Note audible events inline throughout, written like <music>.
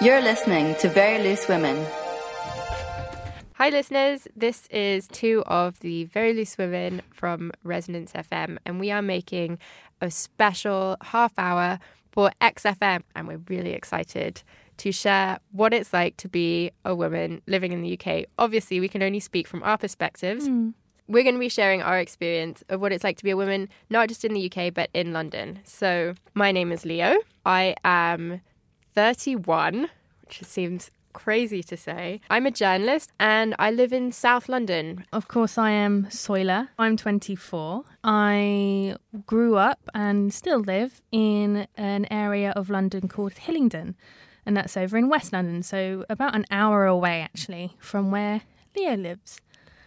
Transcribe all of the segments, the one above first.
You're listening to Very Loose Women. Hi, listeners. This is two of the Very Loose Women from Resonance FM, and we are making a special half hour for XFM, and we're really excited to share what it's like to be a woman living in the UK. Obviously, we can only speak from our perspectives. Mm. We're going to be sharing our experience of what it's like to be a woman, not just in the UK, but in London. So, my name is Leo. I am 31, which seems crazy to say. I'm a journalist and I live in South London. Of course, I am Soiler. I'm 24. I grew up and still live in an area of London called Hillingdon, and that's over in West London, so about an hour away actually from where Leo lives.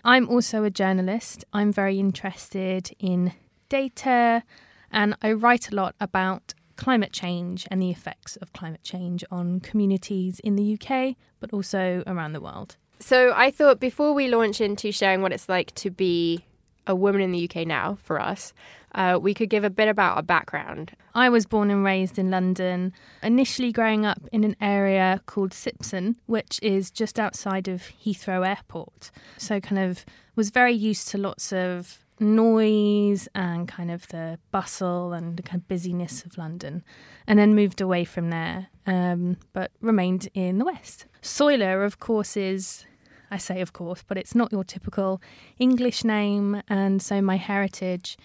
I'm also a journalist. I'm very interested in data and I write a lot about climate change and the effects of climate change on communities in the UK, but also around the world. So, I thought before we launch into sharing what it's like to be a woman in the UK now for us, uh, we could give a bit about our background. I was born and raised in London, initially growing up in an area called Sipson, which is just outside of Heathrow Airport. So, kind of was very used to lots of noise and kind of the bustle and the kind of busyness of London, and then moved away from there, um, but remained in the West. Soiler, of course, is I say of course, but it's not your typical English name, and so my heritage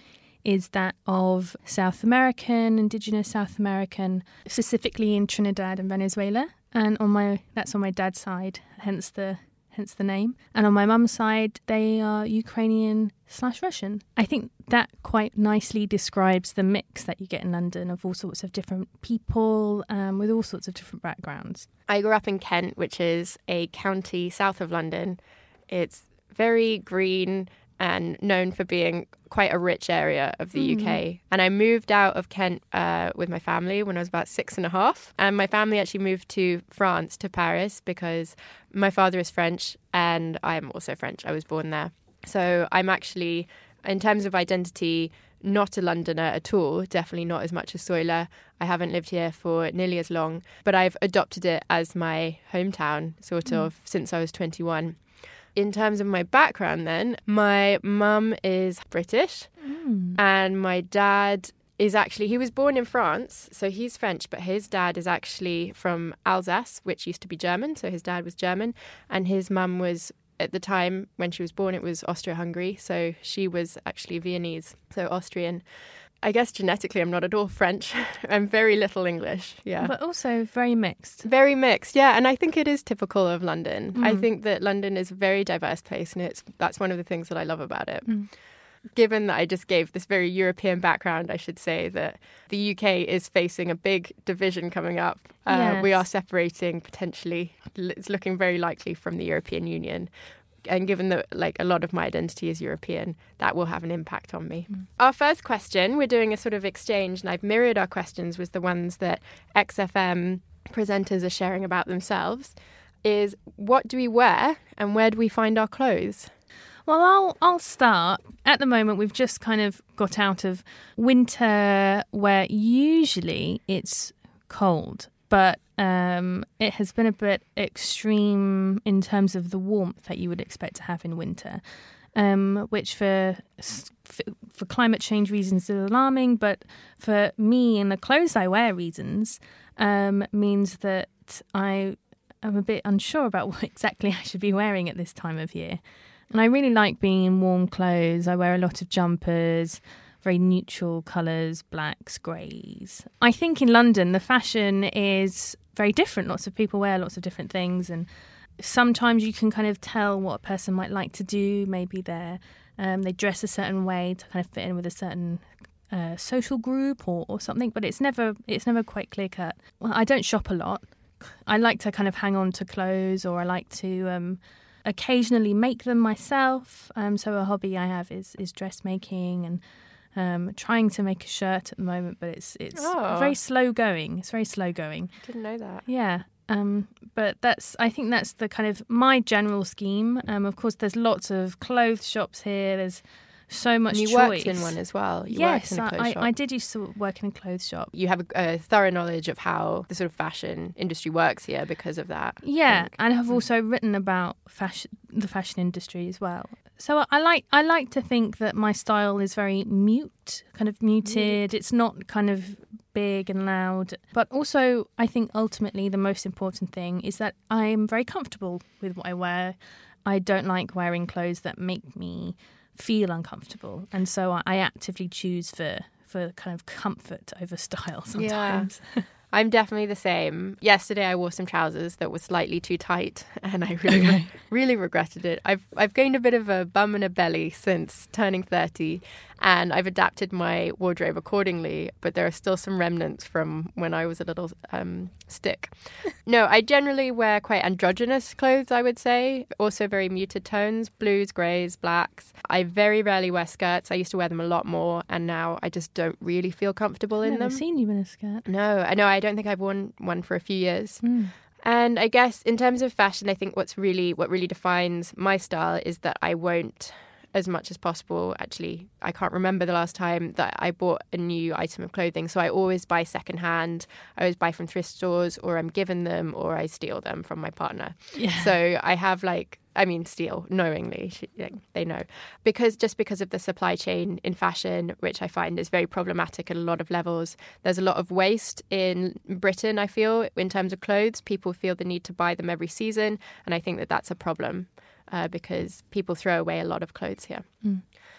is that of South American, indigenous South American, specifically in Trinidad and Venezuela. And on my that's on my dad's side, hence the hence the name. And on my mum's side, they are Ukrainian slash Russian. I think that quite nicely describes the mix that you get in London of all sorts of different people um, with all sorts of different backgrounds. I grew up in Kent, which is a county south of London. It's very green and known for being quite a rich area of the Mm. UK. And I moved out of Kent uh, with my family when I was about six and a half. And my family actually moved to France, to Paris, because my father is French and I'm also French. I was born there. So I'm actually, in terms of identity, not a Londoner at all, definitely not as much as Soiler. I haven't lived here for nearly as long, but I've adopted it as my hometown, sort of, since I was 21 in terms of my background, then, my mum is British mm. and my dad is actually, he was born in France, so he's French, but his dad is actually from Alsace, which used to be German. So his dad was German, and his mum was, at the time when she was born, it was Austria Hungary. So she was actually Viennese, so Austrian. I guess genetically, I'm not at all French. <laughs> I'm very little English. Yeah. But also very mixed. Very mixed, yeah, and I think it is typical of London. I Mm. think that London is a very diverse place, and it's that's one of the things that I love about it. Mm. Given that I just gave this very European background, I should say that the UK is facing a big division coming up. Uh, We are separating potentially. It's looking very likely from the European Union. And given that, like, a lot of my identity is European, that will have an impact on me. Mm. Our first question, we're doing a sort of exchange, and I've mirrored our questions with the ones that XFM presenters are sharing about themselves. Is what do we wear and where do we find our clothes? Well, I'll I'll start. At the moment, we've just kind of got out of winter, where usually it's cold, but um, it has been a bit extreme in terms of the warmth that you would expect to have in winter, um, which for for climate change reasons is alarming, but for me and the clothes I wear reasons um, means that I am a bit unsure about <laughs> what exactly I should be wearing at this time of year. And I really like being in warm clothes. I wear a lot of jumpers, very neutral colours, blacks, greys. I think in London, the fashion is very different. Lots of people wear lots of different things. And sometimes you can kind of tell what a person might like to do. Maybe they're, um, they dress a certain way to kind of fit in with a certain uh, social group or, or something. But it's never, it's never quite clear cut. I don't shop a lot. I like to kind of hang on to clothes or I like to. Um, occasionally make them myself. Um, so a hobby I have is is dressmaking and um, trying to make a shirt at the moment, but it's it's Oh. very slow going. It's very slow going. Didn't know that. Yeah. Um, but that's I think that's the kind of my general scheme. Um, of course, there's lots of clothes shops here. There's so much And you choice. worked in one as well. You yes, in a I. I did used to work in a clothes shop. You have a, a thorough knowledge of how the sort of fashion industry works here because of that. Yeah, and have hmm. also written about fashion, the fashion industry as well. So I like I like to think that my style is very mute, kind of muted. It's not kind of big and loud, but also I think ultimately the most important thing is that I'm very comfortable with what I wear. I don't like wearing clothes that make me feel uncomfortable, and so I, actively choose for for kind of comfort over style <laughs> sometimes. I'm definitely the same. Yesterday, I wore some trousers that were slightly too tight, <laughs> and I really, really regretted it. I've I've gained a bit of a bum and a belly since turning thirty, and I've adapted my wardrobe accordingly. But there are still some remnants from when I was a little um, stick. <laughs> No, I generally wear quite androgynous clothes. I would say, also very muted tones: blues, greys, blacks. I very rarely wear skirts. I used to wear them a lot more, and now I just don't really feel comfortable in Never them. seen you in a skirt. No, I know. I don't think I've worn one for a few years. Mm. And I guess in terms of fashion, I think what's really what really defines my style is that I won't, as much as possible. Actually, I can't remember the last time that I bought a new item of clothing. So I always buy secondhand. I always buy from thrift stores, or I'm given them, or I steal them from my partner. Yeah. So I have like, I mean, steal knowingly. She, like, they know because just because of the supply chain in fashion, which I find is very problematic at a lot of levels. There's a lot of waste in Britain. I feel in terms of clothes, people feel the need to buy them every season, and I think that that's a problem. Uh, because people throw away a lot of clothes here.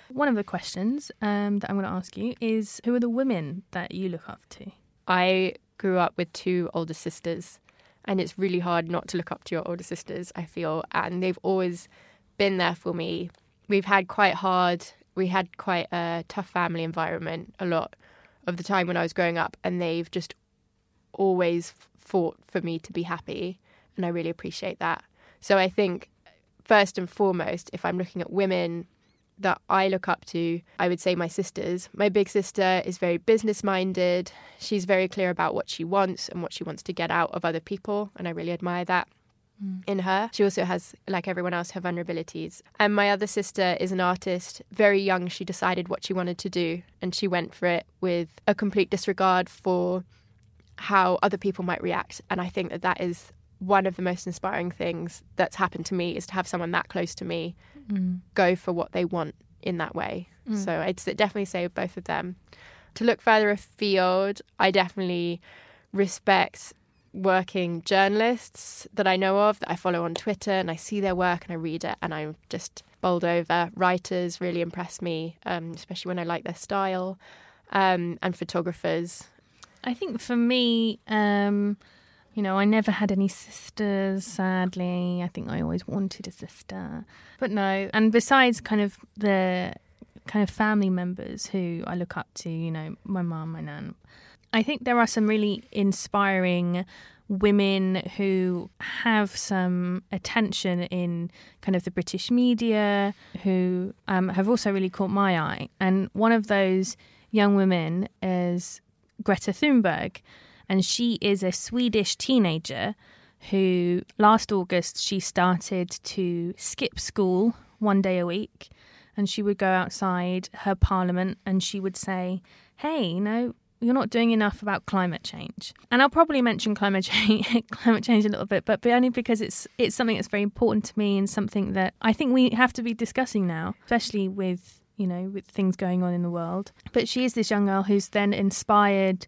One of the questions um, that I'm going to ask you is who are the women that you look up to? I grew up with two older sisters, and it's really hard not to look up to your older sisters, I feel. And they've always been there for me. We've had quite hard, we had quite a tough family environment a lot of the time when I was growing up, and they've just always fought for me to be happy. And I really appreciate that. So I think, first and foremost, if I'm looking at women that I look up to, I would say my sisters. My big sister is very business minded. She's very clear about what she wants and what she wants to get out of other people. And I really admire that mm. in her. She also has, like everyone else, her vulnerabilities. And my other sister is an artist. Very young, she decided what she wanted to do and she went for it with a complete disregard for how other people might react. And I think that that is one of the most inspiring things that's happened to me is to have someone that close to me go for what they want in that way. So I'd definitely say both of them. To look further afield, I definitely respect working journalists that I know of that I follow on Twitter and I see their work and I read it and I'm just bowled over. Writers really impress me, um, especially when I like their style, um, and photographers. I think for me, um, you know, I never had any sisters, sadly. I think I always wanted a sister. But no, and besides kind of the kind of family members who I look up to, you know, my mum, my nan, I think there are some really inspiring women who have some attention in kind of the British media who um, have also really caught my eye. And one of those young women is Greta Thunberg. And she is a Swedish teenager who last August she started to skip school one day a week and she would go outside her parliament and she would say, Hey, you know, you're not doing enough about climate change. And I'll probably mention climate <laughs> change climate change a little bit, but only because it's it's something that's very important to me and something that I think we have to be discussing now, especially with you know, with things going on in the world. But she is this young girl who's then inspired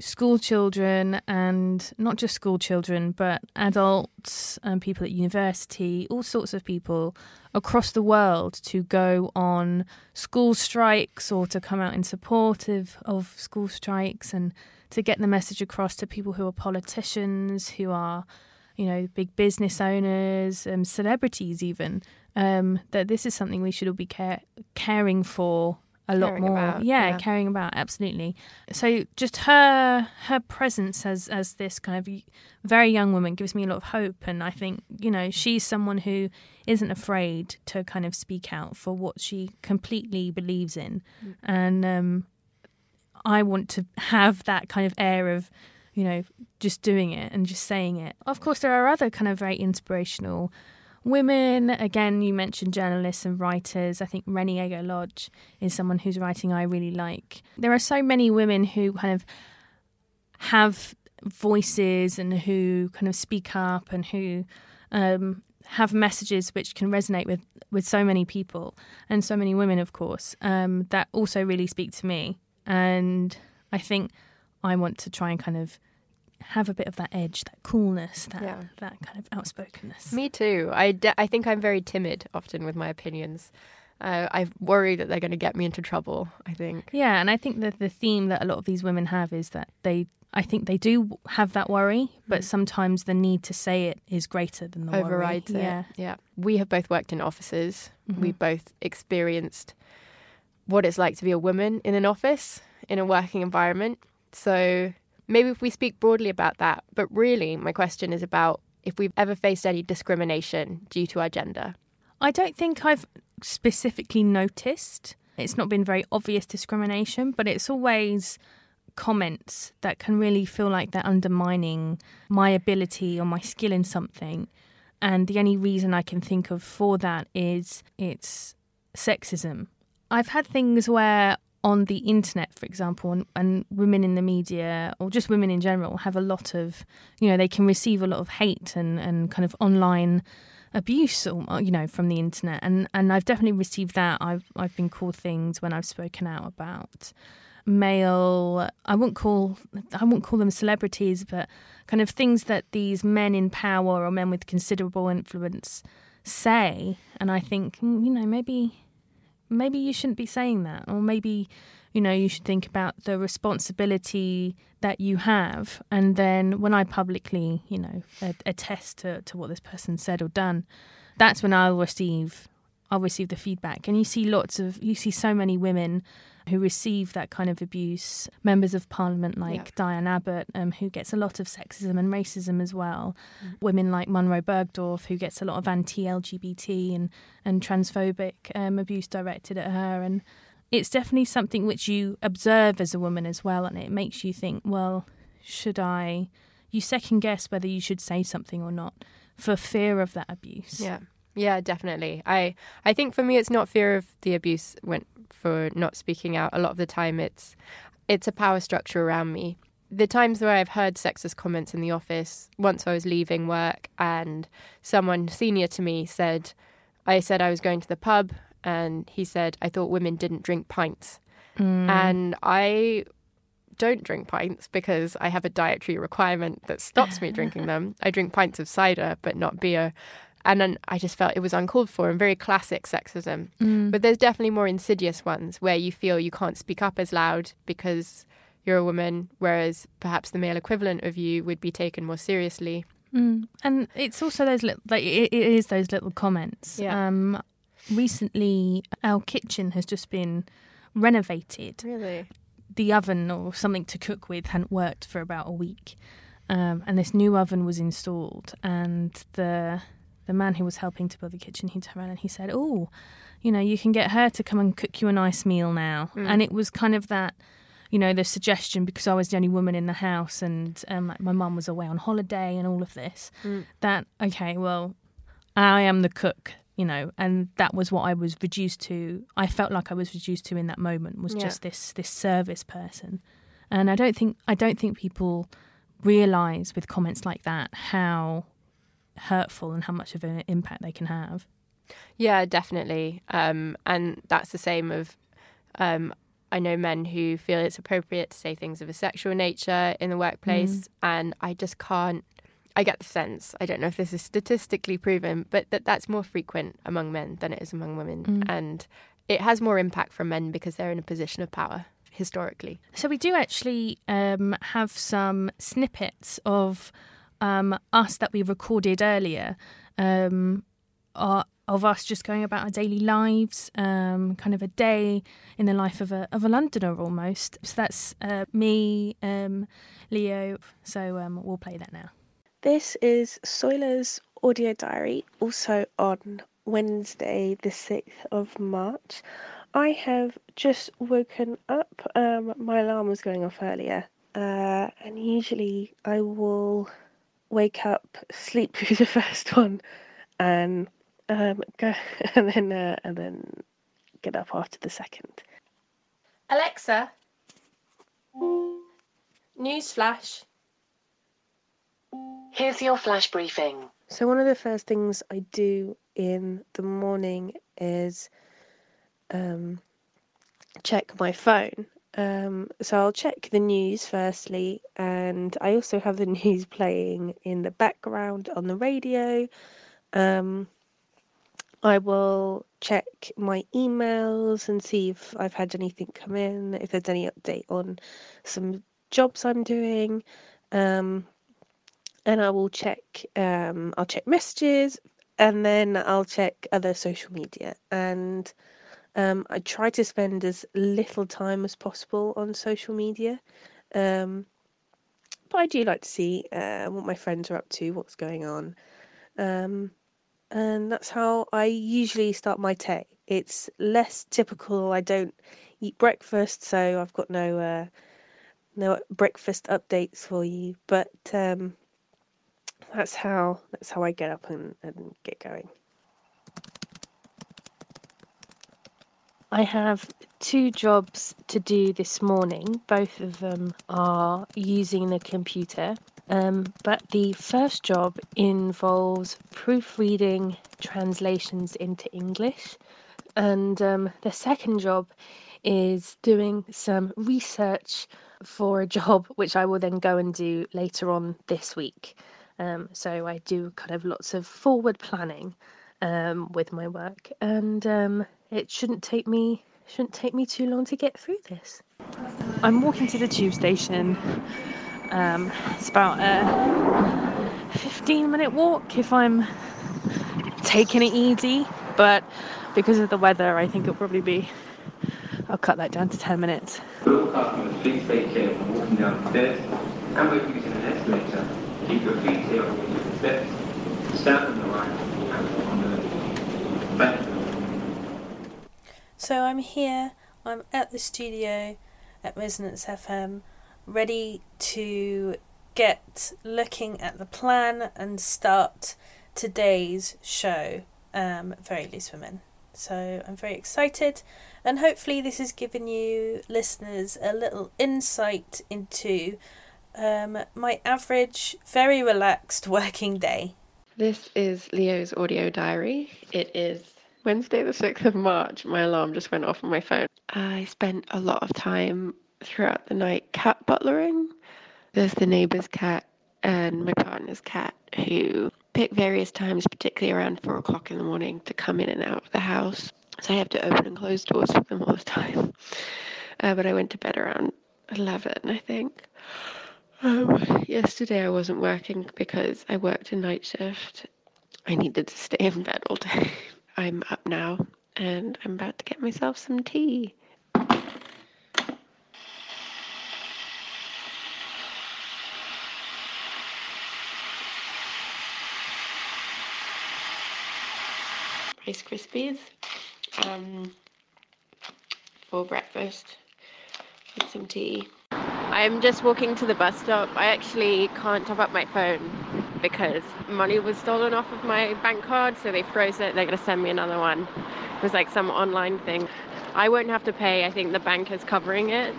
school children and not just school children, but adults and people at university, all sorts of people across the world to go on school strikes or to come out in support of, of school strikes and to get the message across to people who are politicians, who are, you know, big business owners, um, celebrities even, um, that this is something we should all be care- caring for a lot more. about, yeah, yeah. caring about absolutely. So just her her presence as as this kind of very young woman gives me a lot of hope, and I think you know she's someone who isn't afraid to kind of speak out for what she completely believes in, and um, I want to have that kind of air of you know just doing it and just saying it. Of course, there are other kind of very inspirational women. Again, you mentioned journalists and writers. I think Reni Eddo-Lodge is someone whose writing I really like. There are so many women who kind of have voices and who kind of speak up and who um, have messages which can resonate with, with so many people and so many women, of course, um, that also really speak to me. And I think I want to try and kind of have a bit of that edge, that coolness, that Yeah. that kind of outspokenness. Me too. I, de- I think I'm very timid often with my opinions. Uh, I worry that they're going to get me into trouble. I think. Yeah, and I think that the theme that a lot of these women have is that they, I think they do have that worry, but sometimes the need to say it is greater than the worry. overrides it. Yeah, Yeah. We have both worked in offices. Mm-hmm. We both experienced what it's like to be a woman in an office, in a working environment. So maybe if we speak broadly about that, but really my question is about if we've ever faced any discrimination due to our gender. I don't think I've specifically noticed. It's not been very obvious discrimination, but it's always comments that can really feel like they're undermining my ability or my skill in something. And the only reason I can think of for that is it's sexism. I've had things where on the internet, for example, and, and women in the media or just women in general have a lot of, you know, they can receive a lot of hate and, and kind of online abuse or you know from the internet. And and I've definitely received that. I've I've been called things when I've spoken out about male I won't call I won't call them celebrities but kind of things that these men in power or men with considerable influence say. And I think mm, you know maybe maybe you shouldn't be saying that or maybe you know you should think about the responsibility that you have. And then when i publicly you know attest to, to what this person said or done that's when i'll receive i'll receive the feedback and you see lots of you see so many women who receive that kind of abuse members of parliament like Yeah. diane abbott um, who gets a lot of sexism and racism as well women like Munroe Bergdorf, who gets a lot of anti-LGBT and and transphobic um, abuse directed at her, and it's definitely something which you observe as a woman as well, and it makes you think, well, should I? You second guess whether you should say something or not for fear of that abuse. Yeah. Yeah, definitely. I I think for me it's not fear of the abuse when for not speaking out. A lot of the time it's it's a power structure around me. The times where I've heard sexist comments in the office, once I was leaving work and someone senior to me said I said I was going to the pub and he said I thought women didn't drink pints. Mm. And I don't drink pints because I have a dietary requirement that stops me drinking <laughs> them. I drink pints of cider, but not beer. And then I just felt it was uncalled for and very classic sexism. But there's definitely more insidious ones where you feel you can't speak up as loud because you're a woman, whereas perhaps the male equivalent of you would be taken more seriously. Mm. And it's also those little, like it, it is those little comments. Yeah. Um, recently, our kitchen has just been renovated. Really? the oven or something to cook with hadn't worked for about a week, um, and this new oven was installed. And the the man who was helping to build the kitchen, he turned around and he said, "Oh, you know, you can get her to come and cook you a nice meal now." And it was kind of that. You know, the suggestion because I was the only woman in the house and um, like my mum was away on holiday and all of this. That okay, well, I am the cook, you know, and that was what I was reduced to. I felt like I was reduced to in that moment was Yeah. just this this service person, and I don't think I don't think people realize with comments like that how hurtful and how much of an impact they can have. Yeah, definitely. Um, and that's the same of. Um, I know men who feel it's appropriate to say things of a sexual nature in the workplace, and I just can't. I get the sense. I don't know if this is statistically proven, but that that's more frequent among men than it is among women, and it has more impact from men because they're in a position of power historically. So we do actually um, have some snippets of um, us that we recorded earlier, um, are, of us just going about our daily lives, um, kind of a day in the life of a of a Londoner almost. So that's uh, me, um, Leo. So um, we'll play that now. This is Soiler's audio diary, also on Wednesday, the 6th of March. I have just woken up. Um, my alarm was going off earlier, uh, and usually I will wake up, sleep <laughs> through the first one, and um, go <laughs> and then uh, and then get up after the second. Alexa, news flash. Here's your flash briefing. So one of the first things I do in the morning is um, check my phone. Um, so I'll check the news firstly, and I also have the <laughs> news playing in the background on the radio. Um, I will check my emails and see if I've had anything come in, if there's any update on some jobs I'm doing. Um, and I will check um, I'll check messages and then I'll check other social media and um, I try to spend as little time as possible on social media um, but I do like to see uh, what my friends are up to what's going on. Um, and that's how I usually start my day. It's less typical. I don't eat breakfast so I've got no uh, no breakfast updates for you but um, that's how that's how I get up and, and get going. I have two jobs to do this morning. Both of them are using the computer. Um, but the first job involves proofreading translations into English. And um, the second job is doing some research for a job <laughs> which I will then go and do later on this week. Um, so I do kind of lots of forward planning um, with my work, and um, it shouldn't take me shouldn't take me too long to get through this. I'm walking to the tube station. Um, it's about a 15 minute walk if I'm taking it easy, but because of the weather, I think it'll probably be. I'll cut that down to 10 minutes. please take care when walking down the stairs and when using an escalator. Keep your feet here on the steps. Stand on the right and on the left. So I'm here, I'm at the studio at Resonance FM, ready to get looking at the plan and start today's show, um, Very Loose Women. So I'm very excited, and hopefully, this has given you listeners a little insight into um, my average, very relaxed <laughs> working day. This is Leo's audio diary. It is Wednesday, the 6th of March. My alarm just went off on my phone. I spent a lot of time throughout the night cat butlering. There's the neighbour's cat and my partner's cat who pick various times, particularly around four o'clock in the morning, to come in and out of the house. So I have to open and close doors for them all the time. <laughs> Uh, but I went to bed around 11, I think. Um, yesterday I wasn't working because I worked a night shift. I needed to stay in bed all day. <laughs> I'm up now and I'm about to get myself some tea. Rice Krispies um, for breakfast with some tea. I'm just walking to the bus stop. I actually can't top up my phone because money was stolen off of my bank card, so they froze it. They're going to send me another one. It was like some online thing. I won't have to pay. I think the bank is covering it.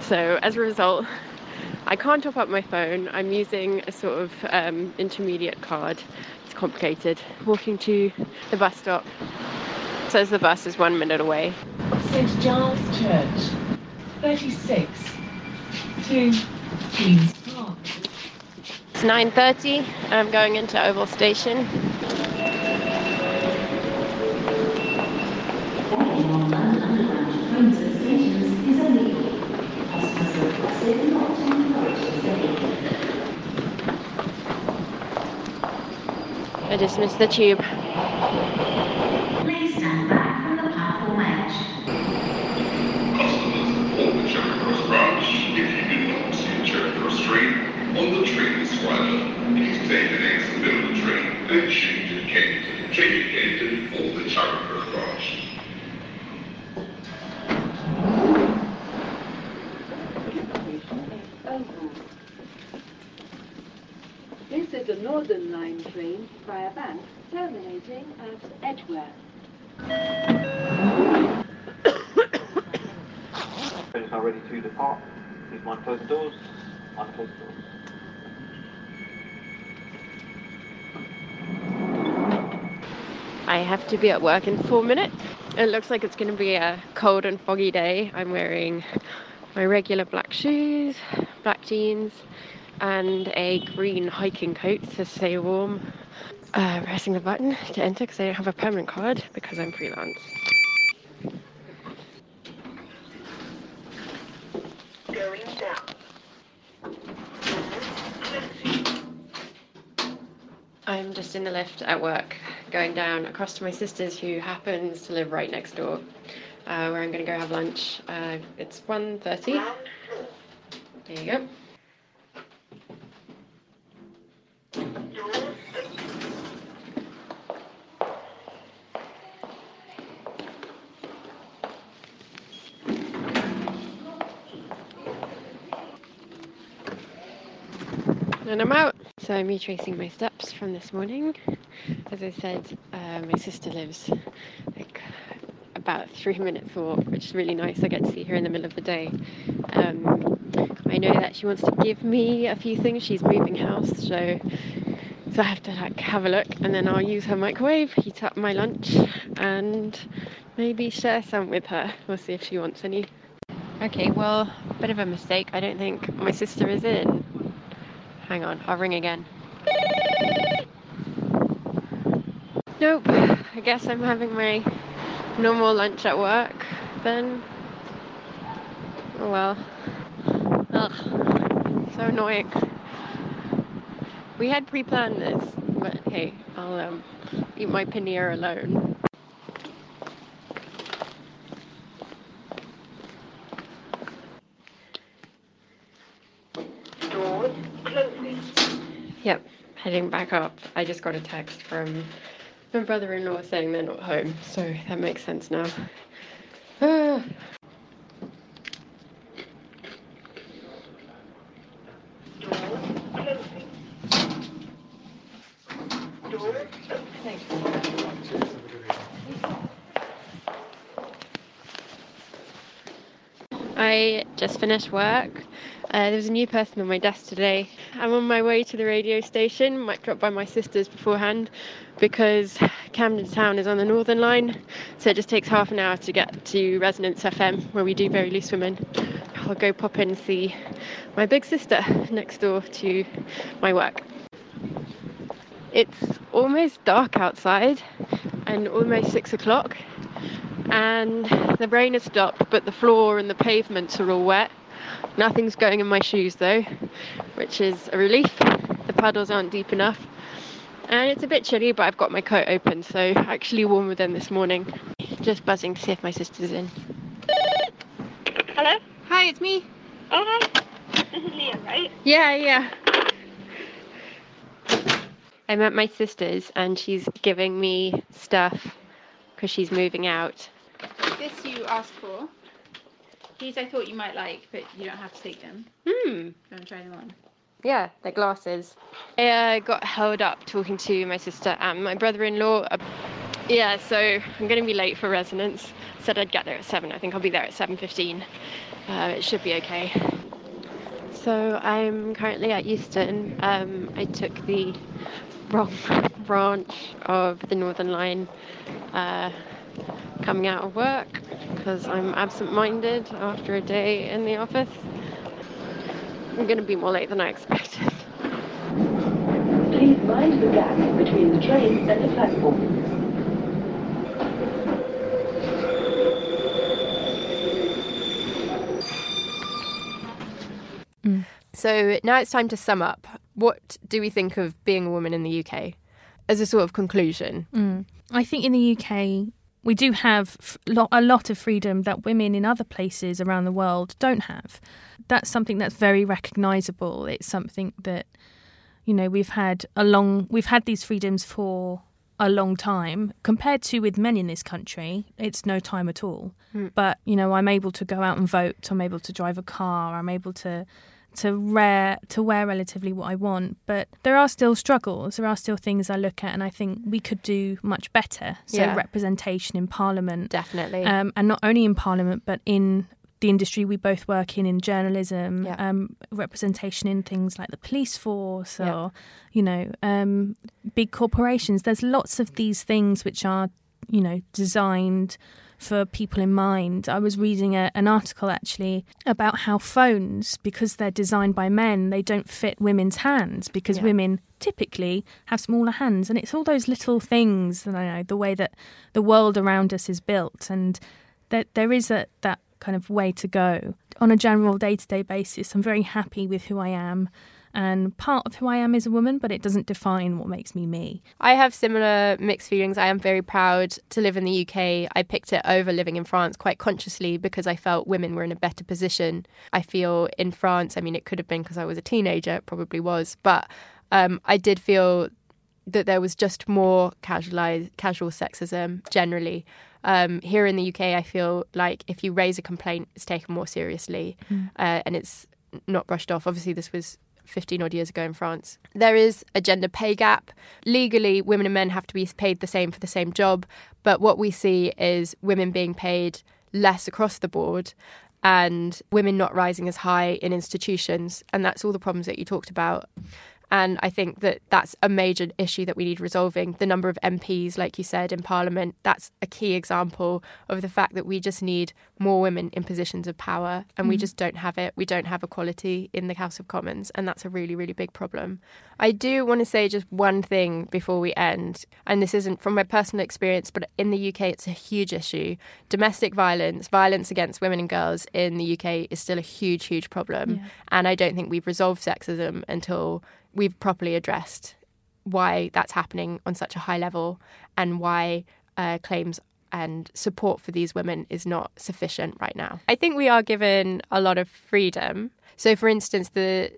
So as a result, <laughs> I can't top up my phone. I'm using a sort of um, intermediate card. It's complicated. Walking to the bus stop. Says the bus is one minute away. St Giles Church, 36, 2, please. 9.30 I'm going into Oval Station. I just missed the tube. Train square, please take the next middle of the train and change at Kennington. Change at Kennington for the Charing Cross branch. This is a Northern Line train via Bank terminating at Edgware. Train is now ready to depart. Please mind closing doors. Mind closing doors. I have to be at work in four minutes. It looks like it's going to be a cold and foggy day. I'm wearing my regular black shoes, black jeans, and a green hiking coat to stay warm. Uh, pressing the button to enter because I don't have a permanent card because I'm freelance. Going down. I'm just in the lift at work, going down across to my sister's, who happens to live right next door, uh, where I'm going to go have lunch. Uh, it's 1.30. There you go. And I'm out. So I'm retracing my steps from this morning. As I said, uh, my sister lives like about three minutes walk, which is really nice. I get to see her in the middle of the day. Um, I know that she wants to give me a few things. She's moving house, so so I have to like have a look, and then I'll use her microwave, heat up my lunch, and maybe share some with her. We'll see if she wants any. Okay, well, bit of a mistake. I don't think my sister is in. Hang on, I'll ring again. Nope, I guess I'm having my normal lunch at work then. Oh well. Ugh, so annoying. We had pre planned this, but hey, I'll um, eat my paneer alone. Doors closing. Heading back up. I just got a text from my brother in law saying they're not home, so that makes sense now. <sighs> I just finished work. Uh, there was a new person on my desk today. I'm on my way to the radio station. Might drop by my sister's beforehand because Camden Town is on the Northern Line, so it just takes half an hour to get to Resonance FM, where we do Very Loose Women. I'll go pop in and see my big sister next door to my work. It's almost dark outside and almost six o'clock, and the rain has stopped, but the floor and the pavements are all wet. Nothing's going in my shoes though, which is a relief. The puddles aren't deep enough. And it's a bit chilly, but I've got my coat open, so actually warmer than this morning. Just buzzing to see if my sister's in. Hello? Hi, it's me. Oh, hi. This is Leah, right? Yeah, yeah. I'm at my sister's and she's giving me stuff because she's moving out. This you asked for. These I thought you might like, but you don't have to take them. Hmm. You want to try them on? Yeah, they're glasses. I uh, got held up talking to my sister and my brother-in-law. Uh, yeah, so I'm going to be late for resonance. Said I'd get there at seven. I think I'll be there at seven fifteen. Uh, it should be okay. So I'm currently at Euston. Um, I took the wrong <laughs> branch of the Northern Line uh, coming out of work because I'm absent-minded after a day in the office. I'm going to be more late than I expected. Please mind the gap between the train and the platform. So now it's time to sum up. What do we think of being a woman in the UK as a sort of conclusion? Mm. I think in the UK, we do have a lot of freedom that women in other places around the world don't have. That's something that's very recognisable. It's something that, you know, we've had a long, we've had these freedoms for a long time compared to with men in this country it's no time at all Mm. but you know i'm able to go out and vote i'm able to drive a car i'm able to to rare to wear relatively what I want, but there are still struggles. There are still things I look at, and I think we could do much better. So Yeah. representation in Parliament, Definitely. um, and not only in Parliament, but in the industry we both work in, in journalism, Yeah. um, representation in things like the police force or, Yeah. you know, um, big corporations. There's lots of these things which are, you know, designed for people in mind. I was reading a, an article actually about how phones, because they're designed by men, they don't fit women's hands because Yeah. women typically have smaller hands. And it's all those little things that I know, the way that the world around us is built. And that there is a, that kind of way to go. On a general day to day basis, I'm very happy with who I am. And part of who I am is a woman, but it doesn't define what makes me me. I have similar mixed feelings. I am very proud to live in the UK. I picked it over living in France quite consciously because I felt women were in a better position. I feel in France, I mean, it could have been because I was a teenager, it probably was, but um, I did feel that there was just more casualized, casual sexism generally. Um, here in the UK, I feel like if you raise a complaint, it's taken more seriously Mm. uh, and it's not brushed off. Obviously, this was 15 odd years ago in France. There is a gender pay gap. Legally, women and men have to be paid the same for the same job, but what we see is women being paid less across the board and women not rising as high in institutions. And that's all the problems that you talked about. And I think that that's a major issue that we need resolving. The number of MPs, like you said, in Parliament, that's a key example of the fact that we just need more women in positions of power and we Mm. just don't have it. We don't have equality in the House of Commons, and that's a really, really big problem. I do want to say just one thing before we end, and this isn't from my personal experience, but in the UK, it's a huge issue. Domestic violence, violence against women and girls in the UK is still a huge, huge problem. Yeah. And I don't think we've resolved sexism until we've properly addressed why that's happening on such a high level and why uh, claims and support for these women is not sufficient right now. I think we are given a lot of freedom. So, for instance, the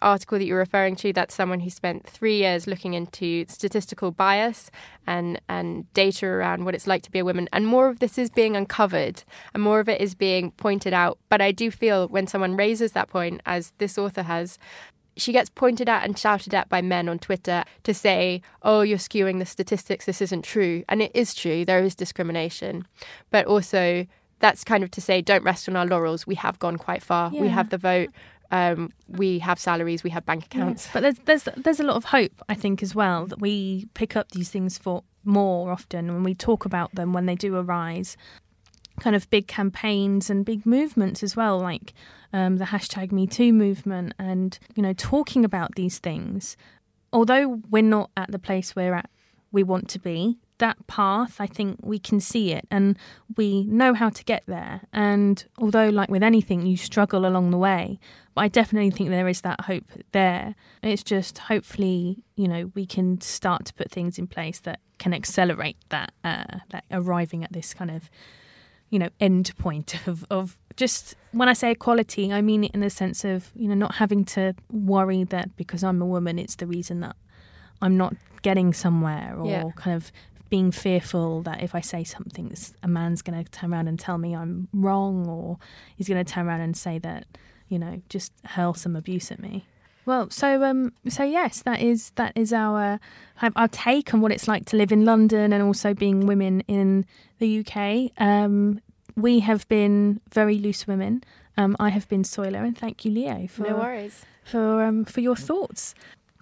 article that you're referring to, that's someone who spent three years looking into statistical bias and, and data around what it's like to be a woman. And more of this is being uncovered and more of it is being pointed out. But I do feel when someone raises that point, as this author has, she gets pointed at and shouted at by men on Twitter to say, oh, you're skewing the statistics, this isn't true. And it is true, there is discrimination. But also, that's kind of to say, don't rest on our laurels. We have gone quite far. We have the vote, um, we have salaries, we have bank accounts. But there's there's there's a lot of hope, I think, as well that we pick up these things for more often when we talk about them when they do arise. Kind of big campaigns and big movements as well, like um, the hashtag Me Too movement, and you know, talking about these things. Although we're not at the place we're at, we want to be. That path, I think we can see it, and we know how to get there. And although, like with anything, you struggle along the way, but I definitely think there is that hope there. It's just hopefully, you know, we can start to put things in place that can accelerate that, uh, that arriving at this kind of, you know, end point <laughs> of, of just when I say equality, I mean it in the sense of, you know, not having to worry that because I'm a woman, it's the reason that I'm not getting somewhere or Yeah. kind of being fearful that if I say something, a man's going to turn around and tell me I'm wrong or he's going to turn around and say that, you know, just hurl some abuse at me. Well, so um, so yes, that is that is our our our take on what it's like to live in London and also being women in the UK. Um, we have been very loose women. Um, I have been Soiler, and thank you, Leo, for No worries. for um, for your thoughts.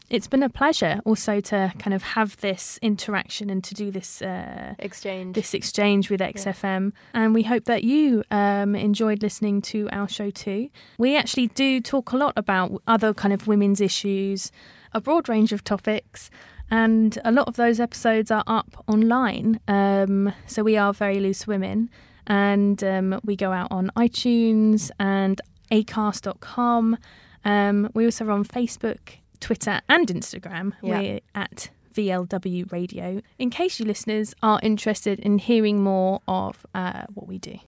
It's been a pleasure also to kind of have this interaction and to do this uh, Exchange. this exchange with XFM. And we hope that you um, enjoyed listening to our show too. We actually do talk a lot about other kind of women's issues, a broad range of topics. And a lot of those episodes are up online. Um, so we are Very Loose Women. And um, we go out on iTunes and acast.com. Um, we also are on Facebook, Twitter, and Instagram. Yeah. We're at VLW Radio. In case you listeners are interested in hearing more of uh, what we do.